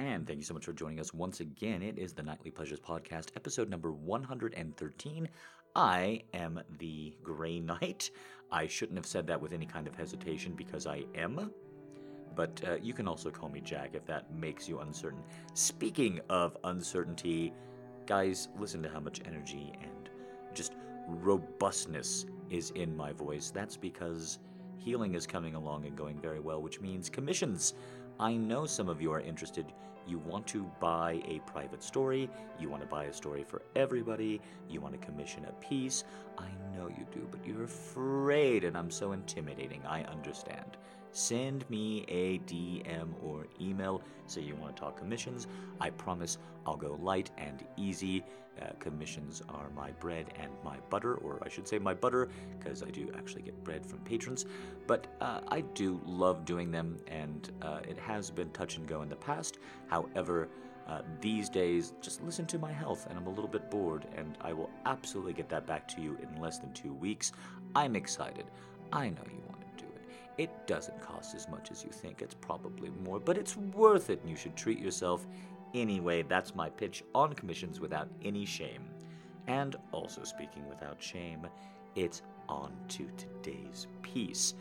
And thank you so much for joining us once again. It is the Nightly Pleasures Podcast, episode number 113. I am the Grey Knight. I shouldn't have said that with any kind of hesitation because I am. But uh, you can also call me Jack if that makes you uncertain. Speaking of uncertainty, guys, listen to how much energy and just robustness is in my voice. That's because healing is coming along and going very well, which means commissions. I know some of you are interested. You want to buy a private story, you want to buy a story for everybody, you want to commission a piece. I know you do, but you're afraid, and I'm so intimidating. I understand send me a DM or email. Say you want to talk commissions. I promise I'll go light and easy. Uh, commissions are my bread and my butter, or I should say my butter, because I do actually get bread from patrons. But uh, I do love doing them, and uh, it has been touch and go in the past. However, uh, these days, just listen to my health, and I'm a little bit bored, and I will absolutely get that back to you in less than two weeks. I'm excited. I know you it. Doesn't cost as much as you think, it's probably more, but it's worth it, and you should treat yourself anyway. That's my pitch on commissions without any shame. And also speaking without shame, it's on to today's piece.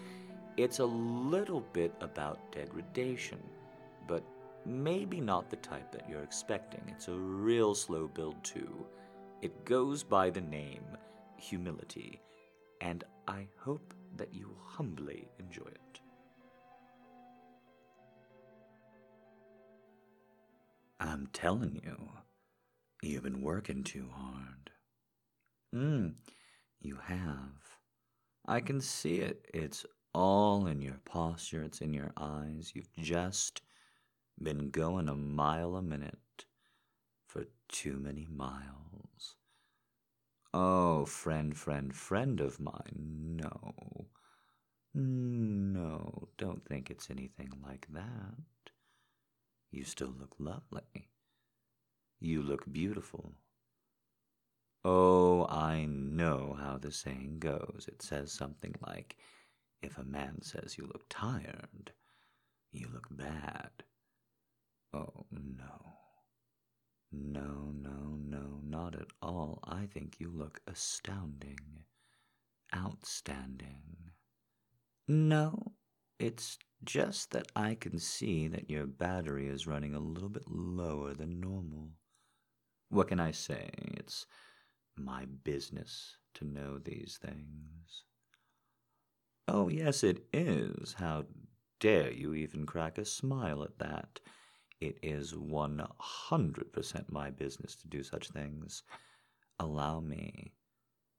It's a little bit about degradation, but maybe not the type that you're expecting. It's a real slow build, too. It goes by the name Humility, and I hope that you humbly enjoy it. I'm telling you, you've been working too hard. Hmm, you have. I can see it. It's all in your posture, it's in your eyes. You've just been going a mile a minute for too many miles. Oh, friend, friend, friend of mine, no. No, don't think it's anything like that. You still look lovely. You look beautiful. Oh, I know how the saying goes. It says something like, if a man says you look tired, you look bad. Oh, no. No, no, no, not at all. I think you look astounding. Outstanding. No, it's just that I can see that your battery is running a little bit lower than normal. What can I say? It's my business to know these things. Oh, yes, it is. How dare you even crack a smile at that? It is 100% my business to do such things. Allow me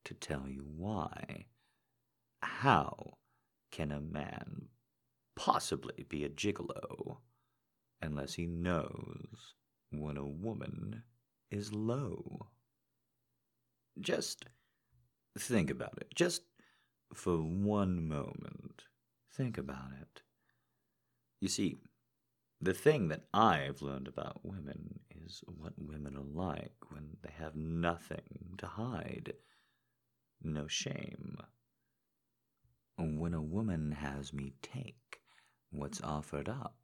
to tell you why. How can a man possibly be a gigolo unless he knows when a woman is low? Just think about it. Just for one moment. Think about it. You see, the thing that I've learned about women is what women are like when they have nothing to hide, no shame. When a woman has me take what's offered up,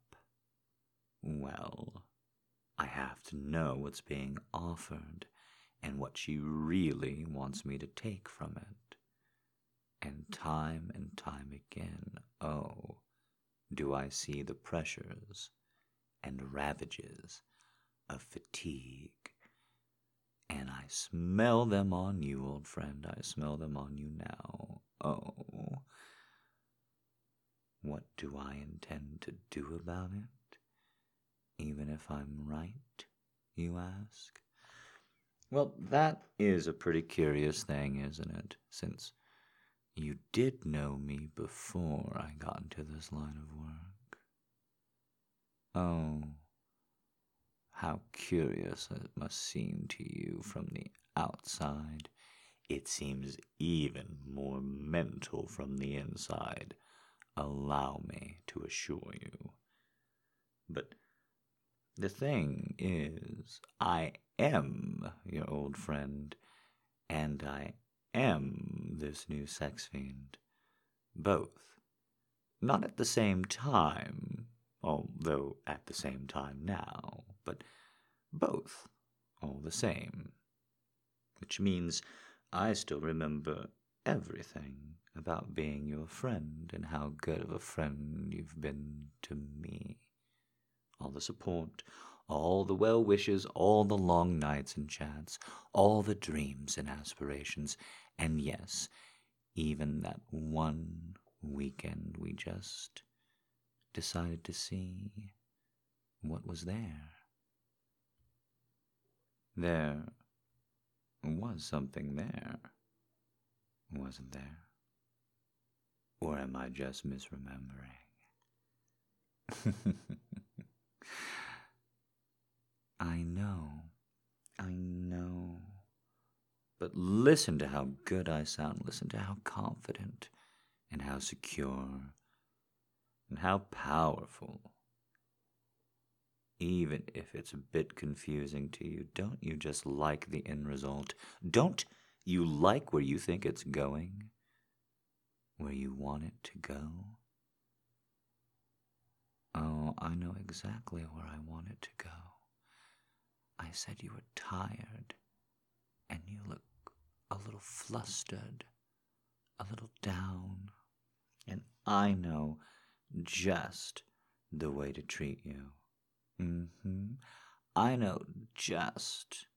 well, I have to know what's being offered and what she really wants me to take from it. And time and time again, oh, do I see the pressures and ravages of fatigue. And I smell them on you, old friend. I smell them on you now. Oh. What do I intend to do about it? Even if I'm right, you ask? Well, that is a pretty curious thing, isn't it? Since you did know me before I got into this line of work. Oh, how curious it must seem to you from the outside. It seems even more mental from the inside. Allow me to assure you. But the thing is, I am your old friend, and I am this new sex fiend. Both. Not at the same time, although at the same time now, but both all the same. Which means I still remember everything about being your friend and how good of a friend you've been to me. All the support, all the well wishes, all the long nights and chats, all the dreams and aspirations, and yes, even that one weekend we just decided to see what was there. There was something there, wasn't there? Or am I just misremembering? I know, I know. But listen to how good I sound. Listen to how confident and how secure and how powerful. Even if it's a bit confusing to you, don't you just like the end result? Don't you like where you think it's going? Where you want it to go? Oh, I know exactly where I want it to go. I said you were tired, and you look a little flustered, a little down, and I know just the way to treat you. Mm-hmm. I know just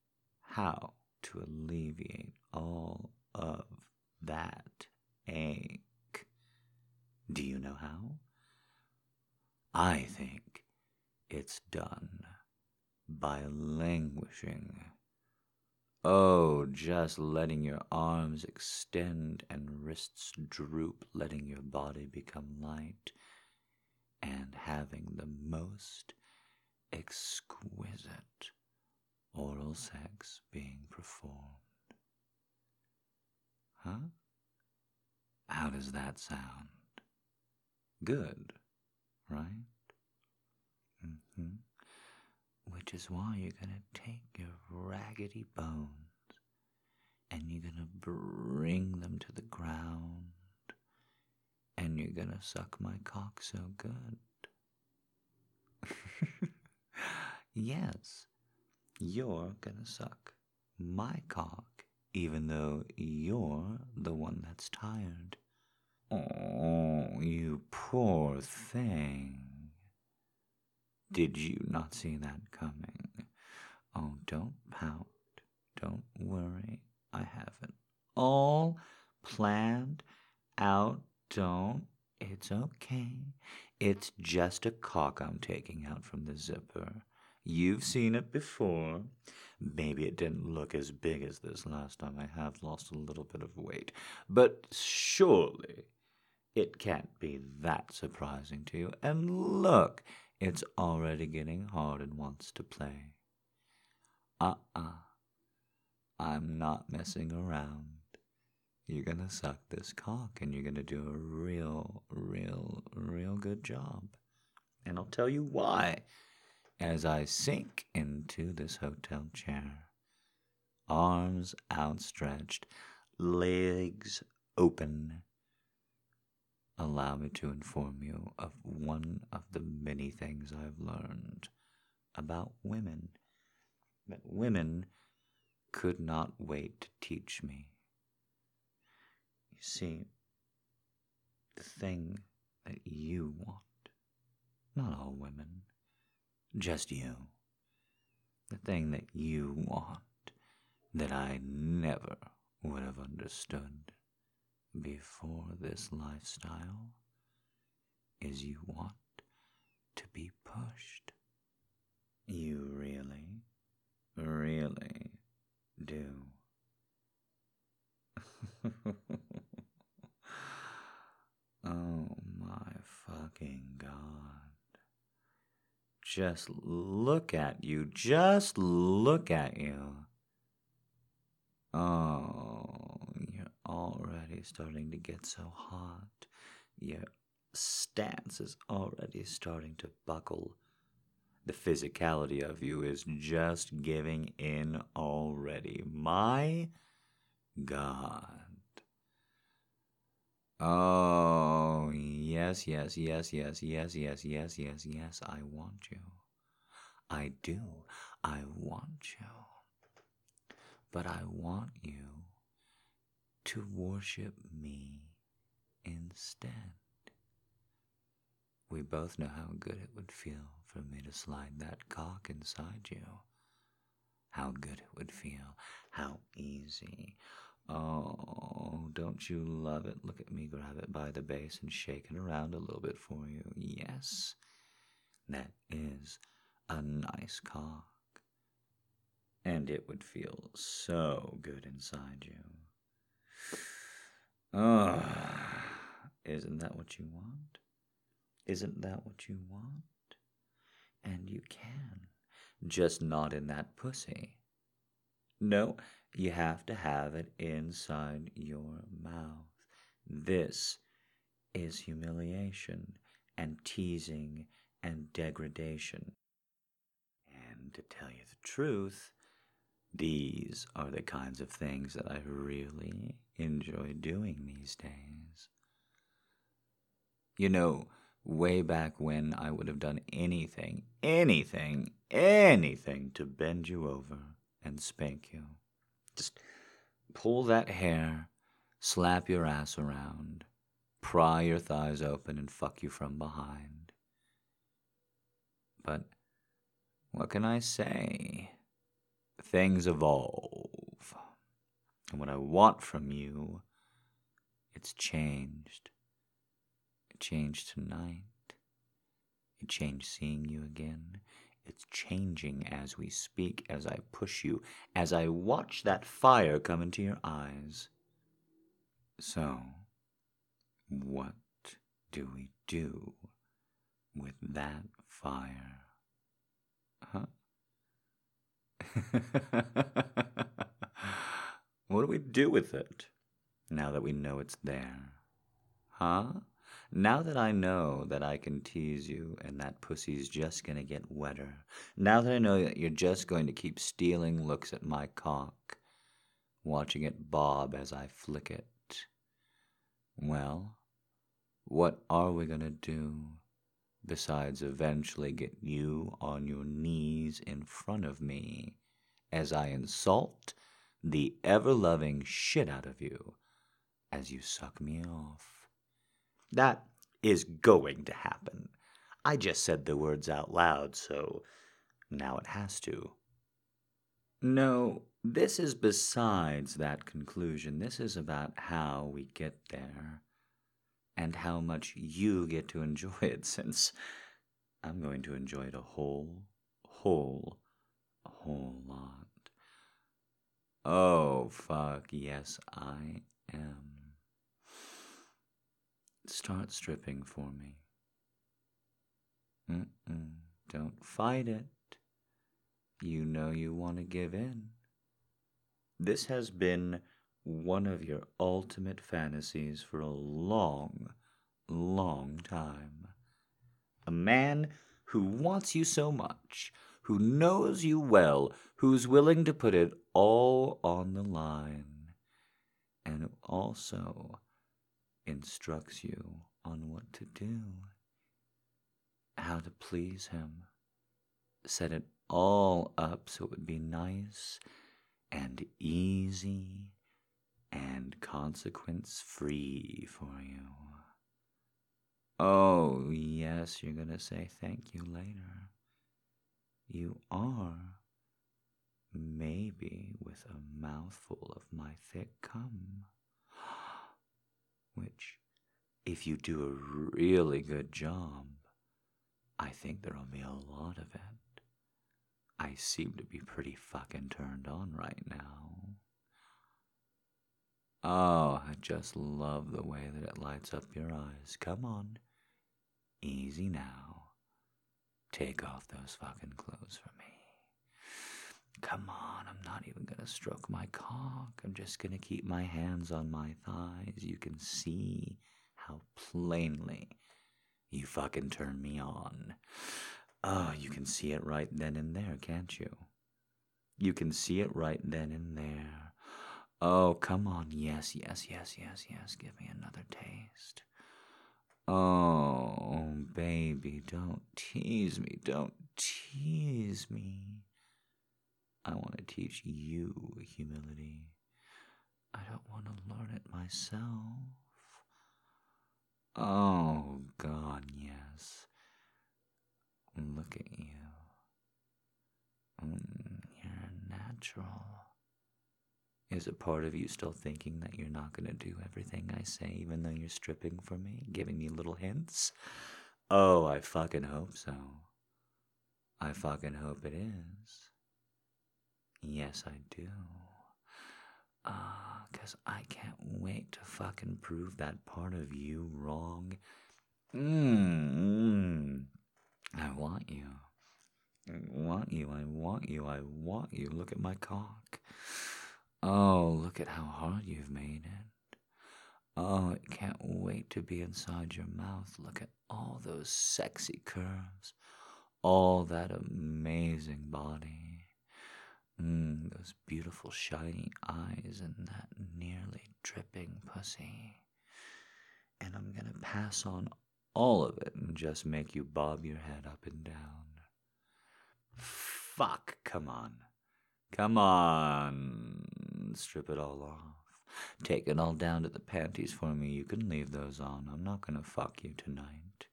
how to alleviate all of that ache. Do you know how? I think it's done by languishing. Oh, just letting your arms extend and wrists droop, letting your body become light, and having the most exquisite oral sex being performed. Huh? How does that sound? Good, right? Mm-hmm. Which is why you're gonna take your raggedy bones and you're gonna bring them to the ground you're gonna suck my cock so good. yes, you're gonna suck my cock, even though you're the one that's tired. Oh, you poor thing. Did you not see that coming? Oh, don't pout. Don't worry. I have it all planned out. Don't. It's okay. It's just a cock I'm taking out from the zipper. You've seen it before. Maybe it didn't look as big as this last time. I have lost a little bit of weight. But surely it can't be that surprising to you. And look, it's already getting hard and wants to play. Uh uh-uh. uh. i am not messing around. You're gonna suck this cock and you're gonna do a real, real, real good job. And I'll tell you why as I sink into this hotel chair, arms outstretched, legs open. Allow me to inform you of one of the many things I've learned about women that women could not wait to teach me. See, the thing that you want, not all women, just you. The thing that you want that I never would have understood before this lifestyle is you want to be pushed. You really, really do. oh my fucking god. Just look at you. Just look at you. Oh, you're already starting to get so hot. Your stance is already starting to buckle. The physicality of you is just giving in already. My God. Oh, Yes, yes, yes, yes, yes, yes, yes, yes, yes, I want you. I do. I want you. But I want you to worship me instead. We both know how good it would feel for me to slide that cock inside you. How good it would feel. How easy. Oh, don't you love it? Look at me grab it by the base and shake it around a little bit for you. Yes, that is a nice cock. And it would feel so good inside you. Oh, isn't that what you want? Isn't that what you want? And you can, just not in that pussy. No, you have to have it inside your mouth. This is humiliation and teasing and degradation. And to tell you the truth, these are the kinds of things that I really enjoy doing these days. You know, way back when I would have done anything, anything, anything to bend you over and spank you. Just pull that hair, slap your ass around, pry your thighs open, and fuck you from behind. But what can I say? Things evolve. And what I want from you, it's changed. It changed tonight. It changed seeing you again. It's changing as we speak, as I push you, as I watch that fire come into your eyes. So, what do we do with that fire? Huh? what do we do with it now that we know it's there? Huh? Now that I know that I can tease you and that pussy's just gonna get wetter, now that I know that you're just going to keep stealing looks at my cock, watching it bob as I flick it, well, what are we gonna do besides eventually get you on your knees in front of me as I insult the ever loving shit out of you as you suck me off? That is going to happen. I just said the words out loud, so now it has to. No, this is besides that conclusion. This is about how we get there and how much you get to enjoy it, since I'm going to enjoy it a whole, whole, whole lot. Oh, fuck, yes, I am. Start stripping for me. Mm-mm, don't fight it. You know you want to give in. This has been one of your ultimate fantasies for a long, long time. A man who wants you so much, who knows you well, who's willing to put it all on the line, and also instructs you on what to do, how to please him. Set it all up so it would be nice and easy and consequence free for you. Oh, yes, you're going to say thank you later. You are, maybe with a mouthful of my thick cum which, if you do a really good job, I think there'll be a lot of it. I seem to be pretty fucking turned on right now. Oh, I just love the way that it lights up your eyes. Come on. Easy now. Take off those fucking clothes for me. Come on, I'm not even gonna stroke my cock. I'm just gonna keep my hands on my thighs. You can see how plainly you fucking turn me on. Oh, you can see it right then and there, can't you? You can see it right then and there. Oh, come on. Yes, yes, yes, yes, yes. Give me another taste. Oh, baby, don't tease me. Don't tease me. I want to teach you humility. I don't want to learn it myself. Oh, God, yes. Look at you. Mm, you're natural. Is a part of you still thinking that you're not going to do everything I say, even though you're stripping for me, giving me little hints? Oh, I fucking hope so. I fucking hope it is. Yes, I do. Ah, uh, cause I can't wait to fucking prove that part of you wrong. Mmm. I want you. I want you. I want you. I want you. Look at my cock. Oh, look at how hard you've made it. Oh, I can't wait to be inside your mouth. Look at all those sexy curves. All that amazing body. Mm, those beautiful shiny eyes and that nearly dripping pussy. And I'm gonna pass on all of it and just make you bob your head up and down. Fuck, come on. Come on. Strip it all off. Take it all down to the panties for me. You can leave those on. I'm not gonna fuck you tonight.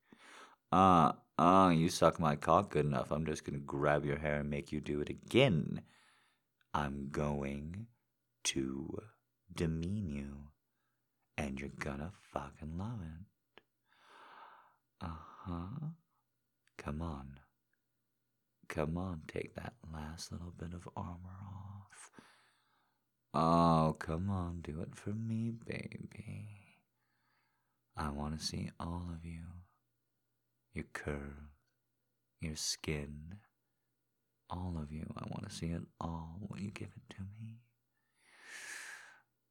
Ah, uh, ah, uh, you suck my cock good enough. I'm just gonna grab your hair and make you do it again. I'm going to demean you. And you're gonna fucking love it. Uh huh. Come on. Come on, take that last little bit of armor off. Oh, come on, do it for me, baby. I want to see all of you your curve, your skin, all of you. I want to see it all. Will you give it to me?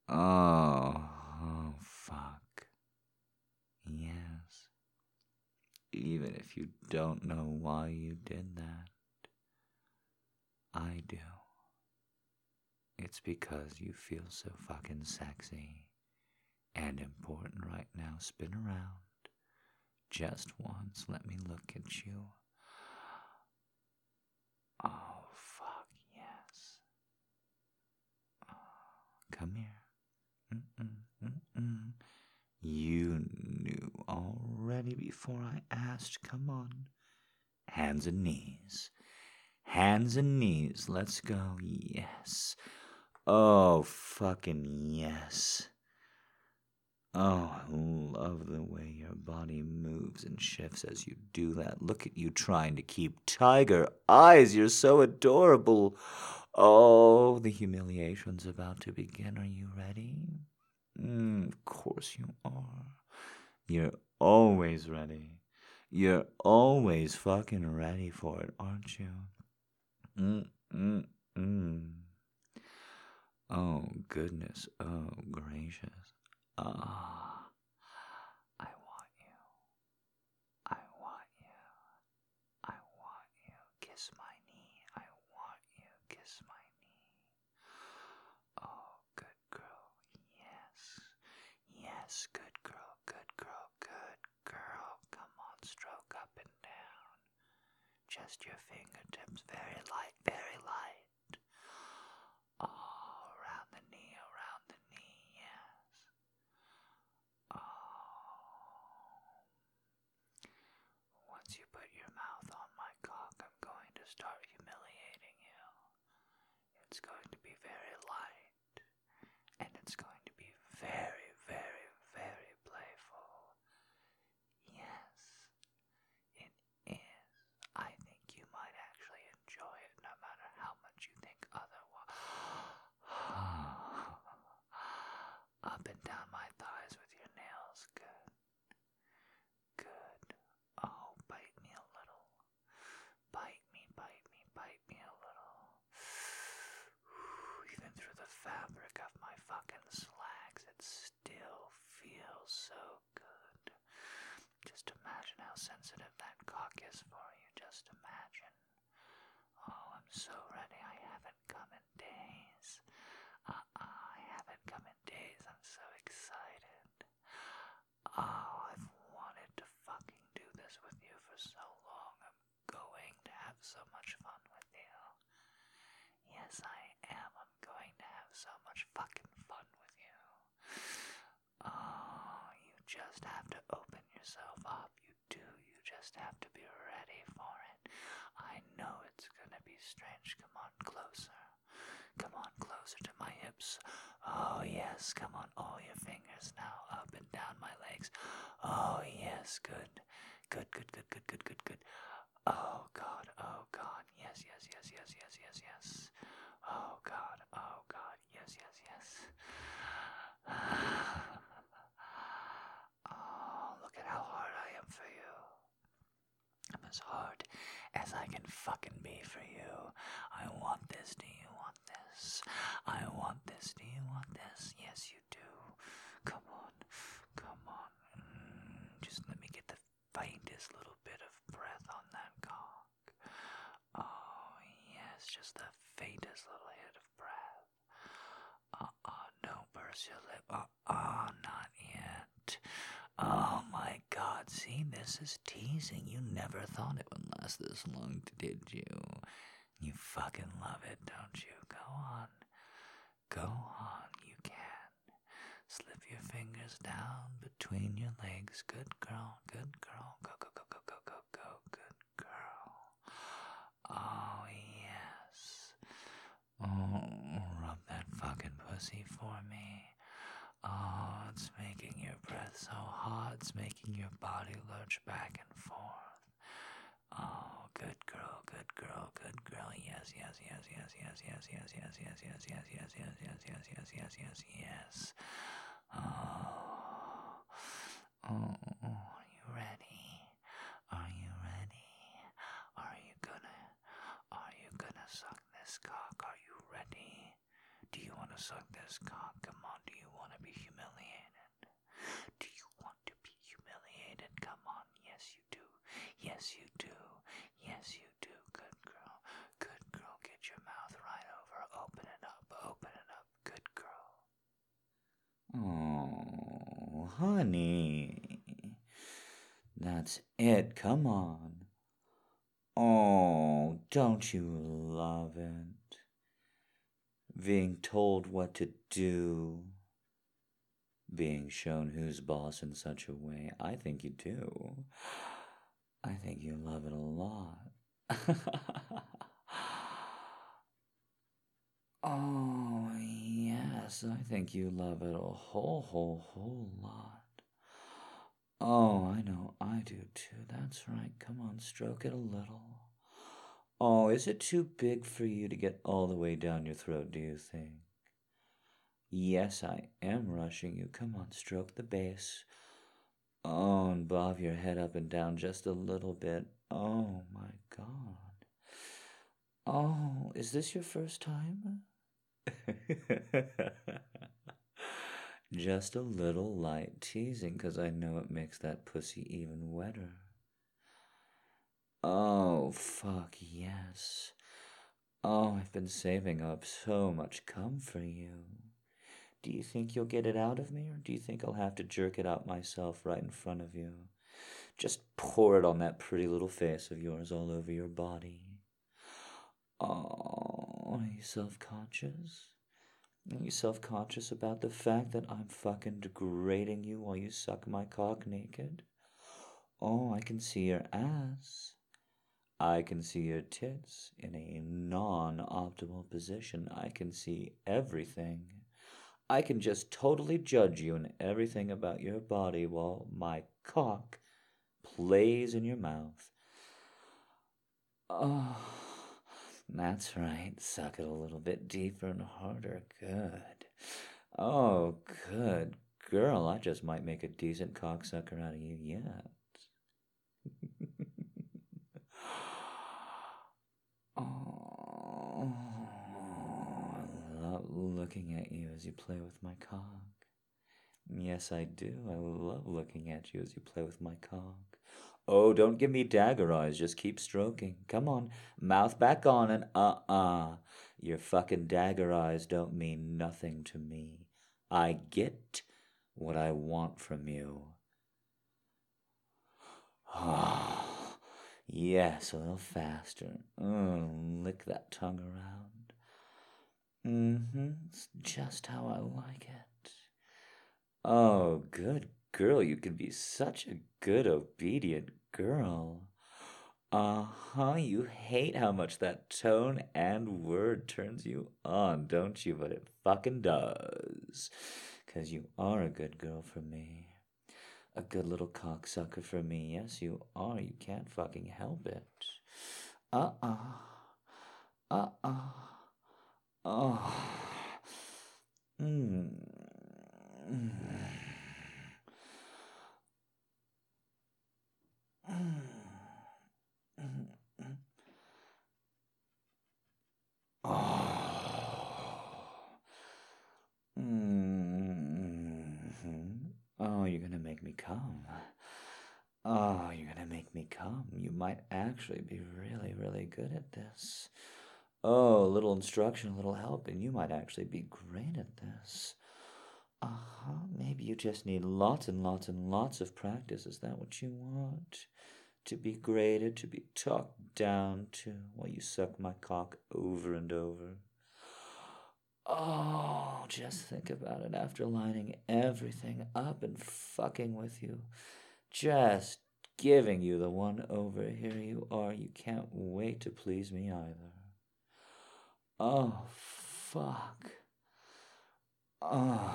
Oh, oh, fuck. Yes. Even if you don't know why you did that. I do. It's because you feel so fucking sexy and important right now. Spin around. Just once. Let me look at you. Oh, fuck, yes. Oh, come here. Mm-mm, mm-mm. You knew already before I asked. Come on. Hands and knees. Hands and knees. Let's go. Yes. Oh, fucking yes. Oh, I love the way your body moves and shifts as you do that. Look at you trying to keep tiger eyes. You're so adorable. Oh, the humiliation's about to begin. Are you ready? Mm, of course you are. You're always ready. You're always fucking ready for it, aren't you? Mm, mm, mm. Oh, goodness. Oh, gracious. Ah. I want you. I want you. I want you. Kiss my knee. I want you. Kiss my knee. Oh, good girl. Yes. Yes, good girl. Good girl. Good girl. Come on, stroke up and down. Just your fingertips, very light, very light. Oh, around the knee, around the knee, yes. Oh. Once you put your mouth on my cock, I'm going to start humiliating you. It's going to be very light, and it's going to be very, very, very playful. Yes, it is. I think you might actually enjoy it no matter how much you think otherwise. Up and down my thighs with your nails. Good. Good. Oh, bite me a little. Bite me, bite me, bite me a little. Even through the fabric of my fucking slacks, it still feels so good. Just imagine how sensitive that cock is for you. Just imagine. Oh, I'm so ready. I haven't come in days. Uh uh I haven't come in days. I'm so excited. Oh, I've wanted to Yes, I am. I'm going to have so much fucking fun with you. Oh, you just have to open yourself up. You do. You just have to be ready for it. I know it's gonna be strange. Come on, closer. Come on, closer to my hips. Oh, yes. Come on, all your fingers now up and down my legs. Oh, yes. Good. Good, good, good, good, good, good, good. Oh, God. Oh, God. Yes, yes, yes, yes, yes, yes, yes. Oh, God. Oh, God. Yes, yes, yes. oh, look at how hard I am for you. I'm as hard as I can fucking be for you. I want this. Do you want this? I want this. Do you want this? Yes, you do. Come on. Come on. Mm, just let me get the faintest little bit of breath on that cock. Oh, yes, just the faintest little hit of breath. Uh uh, don't burst your Uh uh, not yet. Oh my god, see, this is teasing. You never thought it would last this long, did you? You fucking love it, don't you? Go on. Go on, you can. Slip your fingers down between your legs. Good girl, good girl. Go, go, go, go, go, go, go. Good girl. Oh, yes. Oh, rub that fucking pussy for me. Oh, it's making your breath so hot, it's making your body lurch back and forth. Oh, good girl, good girl, good girl. Yes, yes, yes, yes, yes, yes, yes, yes, yes, yes, yes, yes, yes, yes, yes, yes, yes, yes, yes. Oh, oh, are you ready? Are you ready? Are you gonna, are you gonna suck this cock? Are you ready? To suck this cock? Come on, do you want to be humiliated? Do you want to be humiliated? Come on, yes you do. Yes you do. Yes you do. Good girl. Good girl. Get your mouth right over. Open it up. Open it up. Good girl. Oh, honey. That's it. Come on. Oh, don't you love it? Being told what to do. Being shown who's boss in such a way. I think you do. I think you love it a lot. oh, yes, I think you love it a whole, whole, whole lot. Oh, I know, I do too. That's right. Come on, stroke it a little. Oh, is it too big for you to get all the way down your throat, do you think? Yes, I am rushing you. Come on, stroke the base. Oh, and bob your head up and down just a little bit. Oh my god. Oh, is this your first time? just a little light teasing because I know it makes that pussy even wetter. Oh, fuck, yes. Oh, I've been saving up so much cum for you. Do you think you'll get it out of me, or do you think I'll have to jerk it out myself right in front of you? Just pour it on that pretty little face of yours all over your body. Oh, are you self conscious? Are you self conscious about the fact that I'm fucking degrading you while you suck my cock naked? Oh, I can see your ass. I can see your tits in a non optimal position. I can see everything. I can just totally judge you and everything about your body while my cock plays in your mouth. Oh, that's right. Suck it a little bit deeper and harder. Good. Oh, good. Girl, I just might make a decent cocksucker out of you yet. oh looking at you as you play with my cock. Yes, I do. I love looking at you as you play with my cock. Oh, don't give me dagger eyes. Just keep stroking. Come on. Mouth back on and uh uh. Your fucking dagger eyes don't mean nothing to me. I get what I want from you. Ah, yes, a little faster. Mm, lick that tongue around. Mm-hmm. It's just how I like it. Oh, good girl. You can be such a good, obedient girl. Uh huh. You hate how much that tone and word turns you on, don't you? But it fucking does. Because you are a good girl for me. A good little cocksucker for me. Yes, you are. You can't fucking help it. Uh uh. Uh uh. Oh. Mm. Mm. Oh, you're gonna make me come. Oh, you're gonna make me come. You might actually be really, really good at this. Oh, a little instruction, a little help, and you might actually be great at this. Uh huh. Maybe you just need lots and lots and lots of practice. Is that what you want? To be graded, to be talked down to while you suck my cock over and over. Oh, just think about it after lining everything up and fucking with you. Just giving you the one over. Here you are. You can't wait to please me either. Oh, fuck. Oh.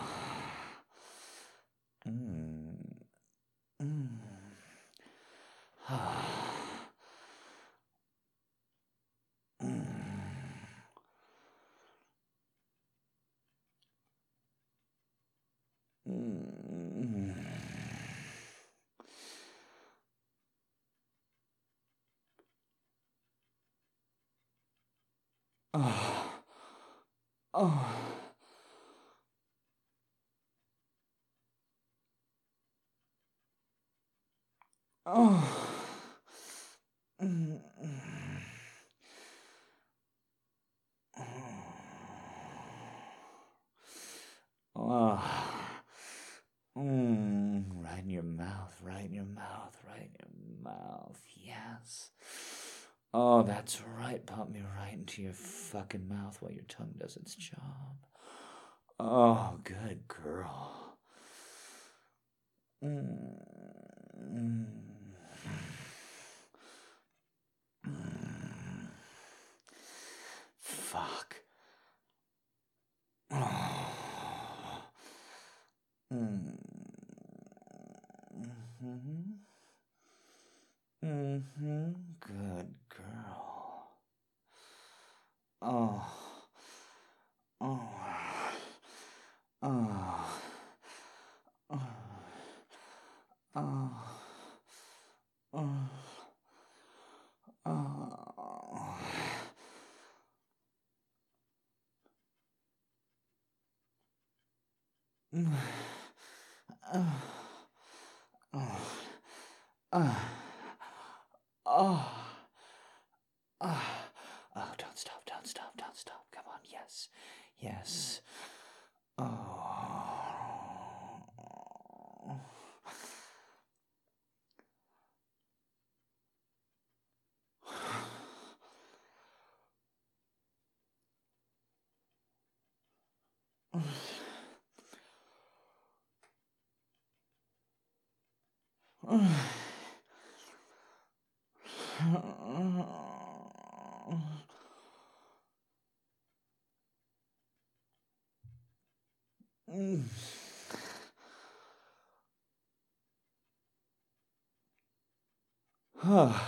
Mm. Mm. Oh. Oh. Oh. Oh. Mm, right in your mouth, right in your mouth, right in your mouth. Yes. Oh, that's Pop me right into your fucking mouth while your tongue does its job. Oh, good girl. Fuck. Mm. Mm-hmm. Mm-hmm. 啊啊啊啊啊！嗯，啊，啊，啊。Huh.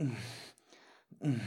嗯。嗯。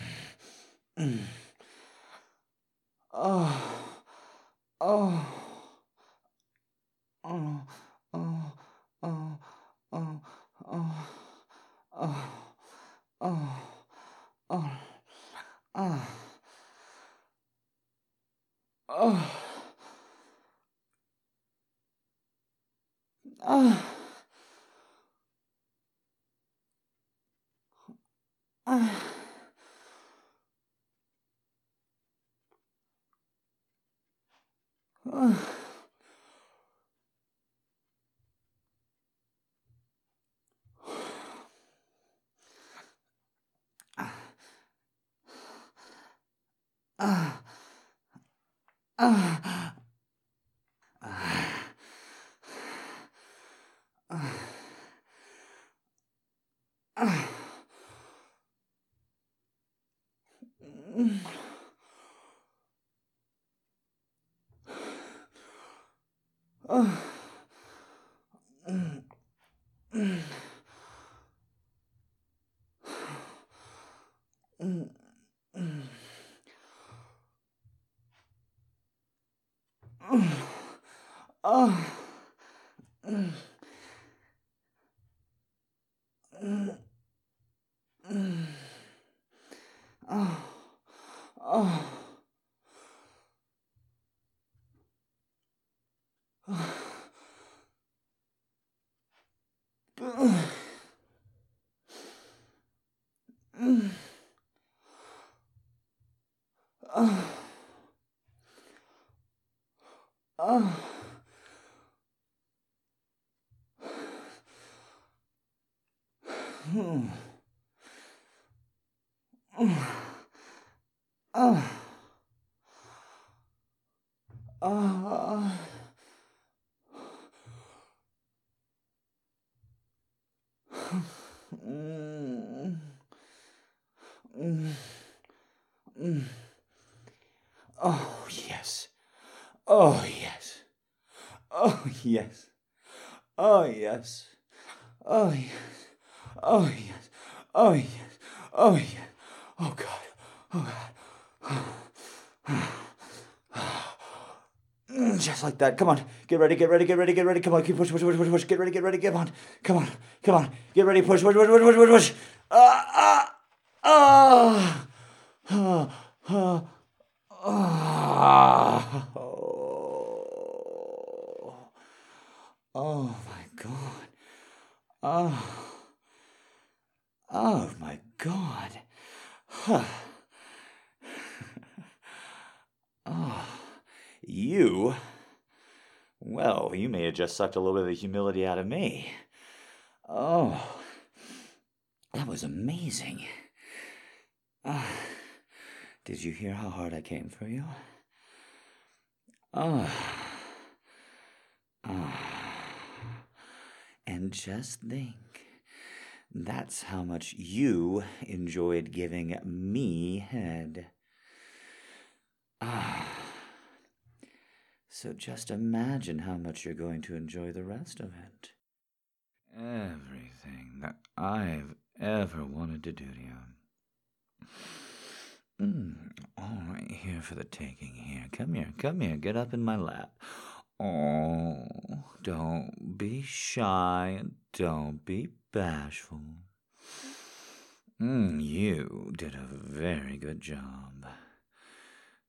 아, 아, 아, 아, 음. 아, 음, 음, 음, 아, 아, 아, 음, 아, 아. Oh. Oh. Mm. Mm. Mm. Oh, yes. Oh, yes. Oh, yes. Oh, yes. Oh, yes. Oh, yes. Oh, yes. Oh, yes. Oh, God. Oh, God. Just like that. Come on. Get ready, get ready, get ready, get ready. Come on. Keep push, push, push, push, push. Get ready, get ready, get on. Come on. Come on. Get ready. Push, push, push, push, push, push, push. Ah, ah. Ah, ah, ah. Oh. Oh, my God. Oh. Oh my God. Huh. You. Well, you may have just sucked a little bit of the humility out of me. Oh, that was amazing. Uh, did you hear how hard I came for you? Oh. Oh. And just think that's how much you enjoyed giving me head. Ah. So just imagine how much you're going to enjoy the rest of it. Everything that I've ever wanted to do to you. Mm, all right, here for the taking here. Come here, come here, get up in my lap. Oh, don't be shy don't be bashful. Mm, you did a very good job.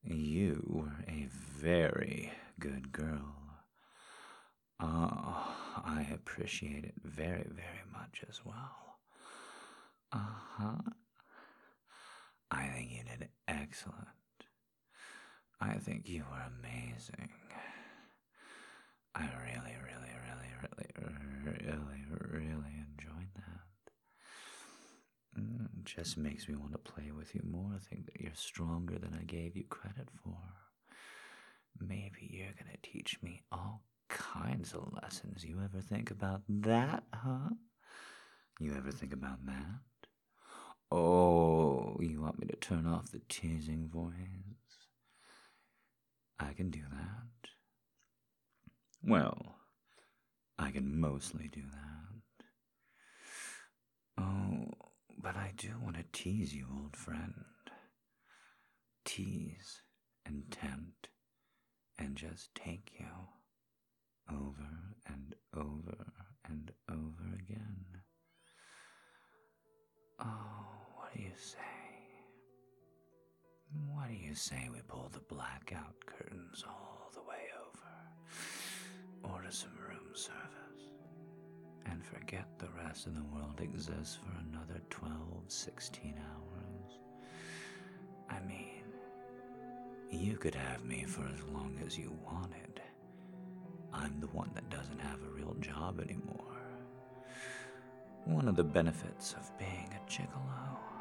You were a very good girl. Oh, I appreciate it very, very much as well. Uh huh. I think you did excellent. I think you were amazing. I really, really, really, really, really, really enjoyed that. Mm, it just makes me want to play with you more. I think that you're stronger than I gave you credit for. Maybe you're to teach me all kinds of lessons. You ever think about that, huh? You ever think about that? Oh, you want me to turn off the teasing voice? I can do that. Well, I can mostly do that. Oh, but I do want to tease you, old friend. Tease and tempt and just take you over and over and over again. Oh, what do you say? What do you say we pull the blackout curtains all the way over? Order some room service. and forget the rest of the world exists for another 12, 16 hours. I mean, you could have me for as long as you wanted. I'm the one that doesn't have a real job anymore. One of the benefits of being a gigolo.